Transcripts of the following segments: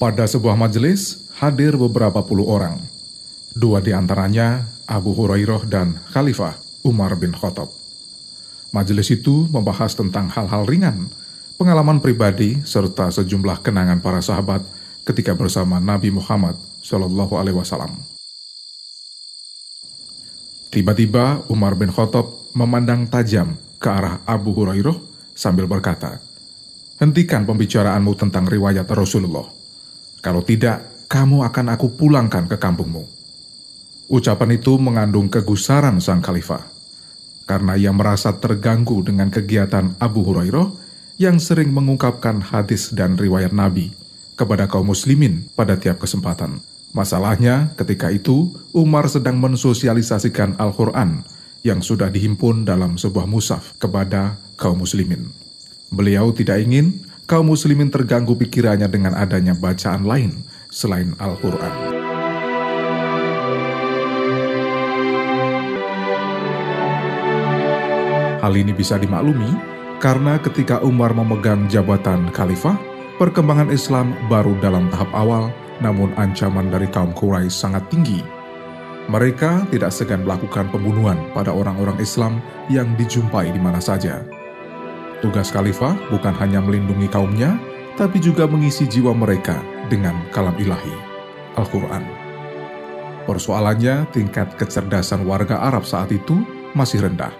Pada sebuah majelis, hadir beberapa puluh orang. Dua di antaranya Abu Hurairah dan Khalifah Umar bin Khattab. Majelis itu membahas tentang hal-hal ringan, pengalaman pribadi, serta sejumlah kenangan para sahabat ketika bersama Nabi Muhammad Shallallahu Alaihi Wasallam. Tiba-tiba Umar bin Khattab memandang tajam ke arah Abu Hurairah sambil berkata, Hentikan pembicaraanmu tentang riwayat Rasulullah. Kalau tidak, kamu akan aku pulangkan ke kampungmu. Ucapan itu mengandung kegusaran sang khalifah, karena ia merasa terganggu dengan kegiatan Abu Hurairah yang sering mengungkapkan hadis dan riwayat Nabi kepada kaum muslimin pada tiap kesempatan. Masalahnya, ketika itu Umar sedang mensosialisasikan Al-Quran yang sudah dihimpun dalam sebuah musaf kepada kaum muslimin. Beliau tidak ingin kaum muslimin terganggu pikirannya dengan adanya bacaan lain selain Al-Quran. Hal ini bisa dimaklumi karena ketika Umar memegang jabatan khalifah, perkembangan Islam baru dalam tahap awal, namun ancaman dari kaum Quraisy sangat tinggi. Mereka tidak segan melakukan pembunuhan pada orang-orang Islam yang dijumpai di mana saja. Tugas khalifah bukan hanya melindungi kaumnya, tapi juga mengisi jiwa mereka dengan kalam ilahi, Al-Quran. Persoalannya, tingkat kecerdasan warga Arab saat itu masih rendah,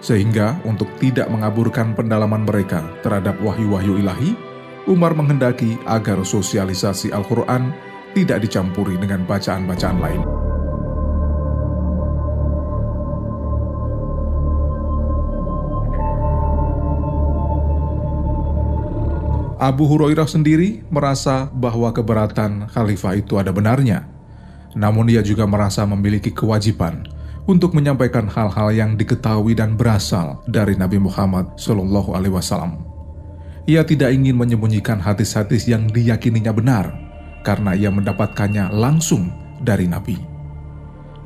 sehingga untuk tidak mengaburkan pendalaman mereka terhadap wahyu-wahyu ilahi, Umar menghendaki agar sosialisasi Al-Quran tidak dicampuri dengan bacaan-bacaan lain. Abu Hurairah sendiri merasa bahwa keberatan khalifah itu ada benarnya. Namun ia juga merasa memiliki kewajiban untuk menyampaikan hal-hal yang diketahui dan berasal dari Nabi Muhammad Shallallahu Alaihi Wasallam. Ia tidak ingin menyembunyikan hadis-hadis yang diyakininya benar, karena ia mendapatkannya langsung dari Nabi.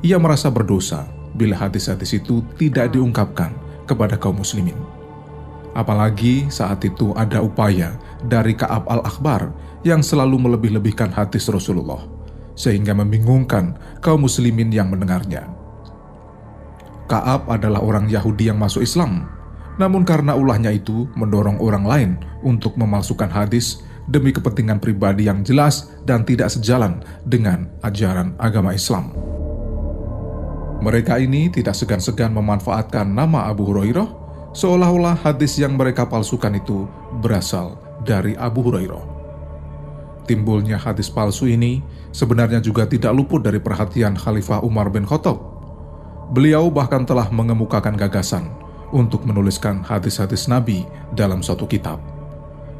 Ia merasa berdosa bila hadis-hadis itu tidak diungkapkan kepada kaum muslimin. Apalagi saat itu ada upaya dari Ka'ab al-Akhbar yang selalu melebih-lebihkan hadis Rasulullah, sehingga membingungkan kaum muslimin yang mendengarnya. Ka'ab adalah orang Yahudi yang masuk Islam, namun karena ulahnya itu mendorong orang lain untuk memalsukan hadis demi kepentingan pribadi yang jelas dan tidak sejalan dengan ajaran agama Islam. Mereka ini tidak segan-segan memanfaatkan nama Abu Hurairah seolah-olah hadis yang mereka palsukan itu berasal dari Abu Hurairah. Timbulnya hadis palsu ini sebenarnya juga tidak luput dari perhatian Khalifah Umar bin Khattab. Beliau bahkan telah mengemukakan gagasan untuk menuliskan hadis-hadis Nabi dalam suatu kitab.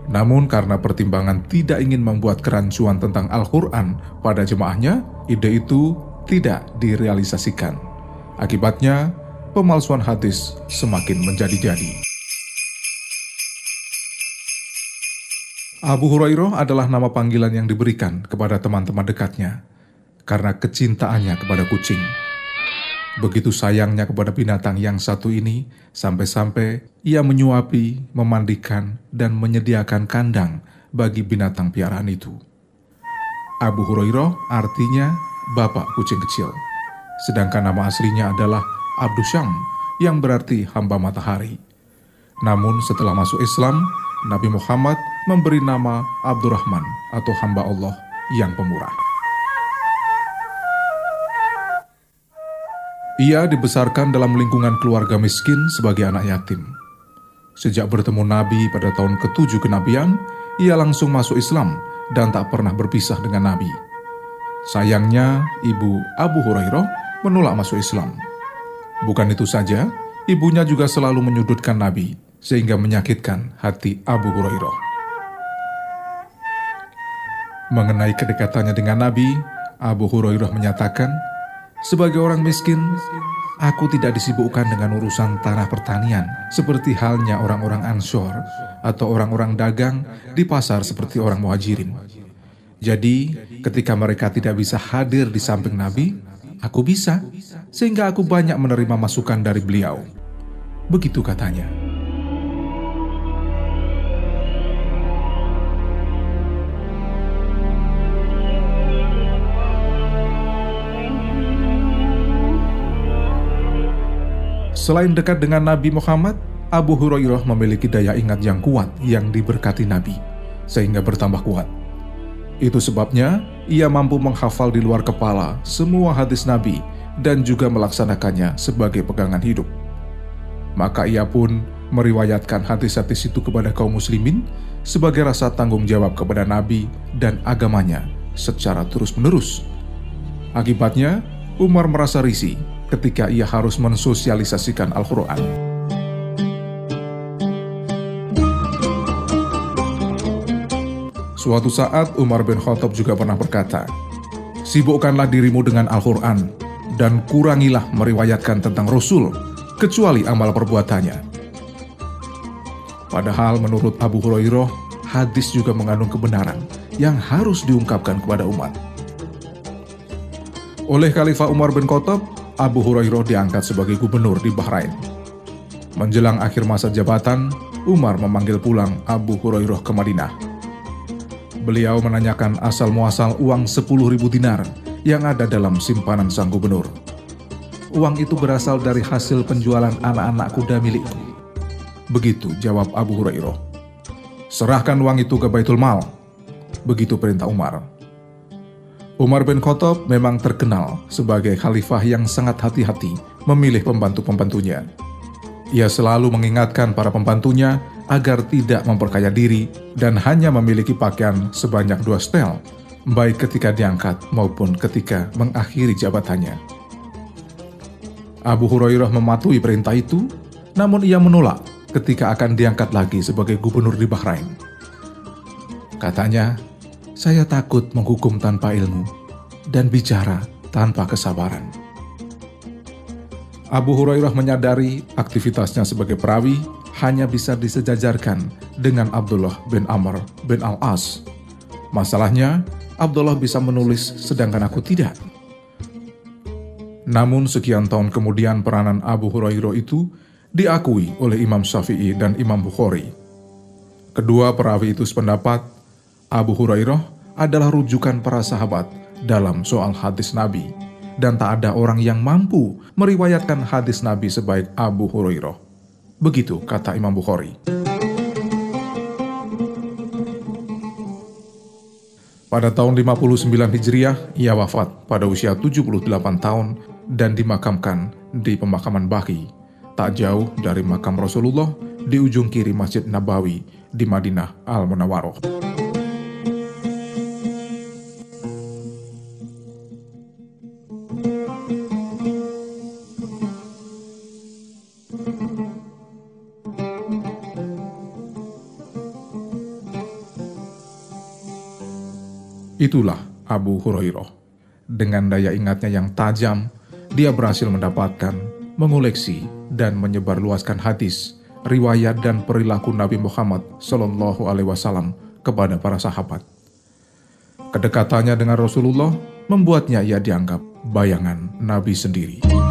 Namun karena pertimbangan tidak ingin membuat kerancuan tentang Al-Quran pada jemaahnya, ide itu tidak direalisasikan. Akibatnya, pemalsuan hadis semakin menjadi-jadi. Abu Hurairah adalah nama panggilan yang diberikan kepada teman-teman dekatnya karena kecintaannya kepada kucing. Begitu sayangnya kepada binatang yang satu ini, sampai-sampai ia menyuapi, memandikan, dan menyediakan kandang bagi binatang piaraan itu. Abu Hurairah artinya bapak kucing kecil, sedangkan nama aslinya adalah Abdusyam yang berarti hamba matahari. Namun setelah masuk Islam, Nabi Muhammad memberi nama Abdurrahman atau hamba Allah yang pemurah. Ia dibesarkan dalam lingkungan keluarga miskin sebagai anak yatim. Sejak bertemu Nabi pada tahun ketujuh kenabian, ia langsung masuk Islam dan tak pernah berpisah dengan Nabi. Sayangnya, ibu Abu Hurairah menolak masuk Islam Bukan itu saja, ibunya juga selalu menyudutkan Nabi sehingga menyakitkan hati Abu Hurairah. Mengenai kedekatannya dengan Nabi, Abu Hurairah menyatakan, "Sebagai orang miskin, aku tidak disibukkan dengan urusan tanah pertanian seperti halnya orang-orang Ansor atau orang-orang dagang di pasar seperti orang Muhajirin. Jadi, ketika mereka tidak bisa hadir di samping Nabi, Aku bisa, sehingga aku banyak menerima masukan dari beliau. Begitu katanya. Selain dekat dengan Nabi Muhammad, Abu Hurairah memiliki daya ingat yang kuat yang diberkati Nabi, sehingga bertambah kuat. Itu sebabnya ia mampu menghafal di luar kepala semua hadis Nabi dan juga melaksanakannya sebagai pegangan hidup. Maka ia pun meriwayatkan hadis-hadis itu kepada kaum muslimin sebagai rasa tanggung jawab kepada Nabi dan agamanya secara terus-menerus. Akibatnya, Umar merasa risih ketika ia harus mensosialisasikan Al-Quran. Suatu saat Umar bin Khattab juga pernah berkata, Sibukkanlah dirimu dengan Al-Quran dan kurangilah meriwayatkan tentang Rasul, kecuali amal perbuatannya. Padahal menurut Abu Hurairah, hadis juga mengandung kebenaran yang harus diungkapkan kepada umat. Oleh Khalifah Umar bin Khattab, Abu Hurairah diangkat sebagai gubernur di Bahrain. Menjelang akhir masa jabatan, Umar memanggil pulang Abu Hurairah ke Madinah beliau menanyakan asal-muasal uang 10.000 dinar yang ada dalam simpanan sang gubernur. Uang itu berasal dari hasil penjualan anak-anak kuda milikku. Begitu jawab Abu Hurairah. Serahkan uang itu ke Baitul Mal. Begitu perintah Umar. Umar bin Khattab memang terkenal sebagai khalifah yang sangat hati-hati memilih pembantu-pembantunya. Ia selalu mengingatkan para pembantunya agar tidak memperkaya diri dan hanya memiliki pakaian sebanyak dua setel, baik ketika diangkat maupun ketika mengakhiri jabatannya. Abu Hurairah mematuhi perintah itu, namun ia menolak ketika akan diangkat lagi sebagai gubernur di Bahrain. Katanya, saya takut menghukum tanpa ilmu dan bicara tanpa kesabaran. Abu Hurairah menyadari aktivitasnya sebagai perawi hanya bisa disejajarkan dengan Abdullah bin Amr bin Al-As. Masalahnya, Abdullah bisa menulis sedangkan aku tidak. Namun sekian tahun kemudian peranan Abu Hurairah itu diakui oleh Imam Syafi'i dan Imam Bukhari. Kedua perawi itu sependapat, Abu Hurairah adalah rujukan para sahabat dalam soal hadis Nabi, dan tak ada orang yang mampu meriwayatkan hadis Nabi sebaik Abu Hurairah. Begitu kata Imam Bukhari. Pada tahun 59 Hijriah, ia wafat pada usia 78 tahun dan dimakamkan di pemakaman Baki, tak jauh dari makam Rasulullah di ujung kiri Masjid Nabawi di Madinah Al-Munawwaroh. Itulah Abu Hurairah. Dengan daya ingatnya yang tajam, dia berhasil mendapatkan, mengoleksi, dan menyebarluaskan hadis, riwayat dan perilaku Nabi Muhammad Shallallahu Alaihi Wasallam kepada para sahabat. Kedekatannya dengan Rasulullah membuatnya ia dianggap bayangan Nabi sendiri.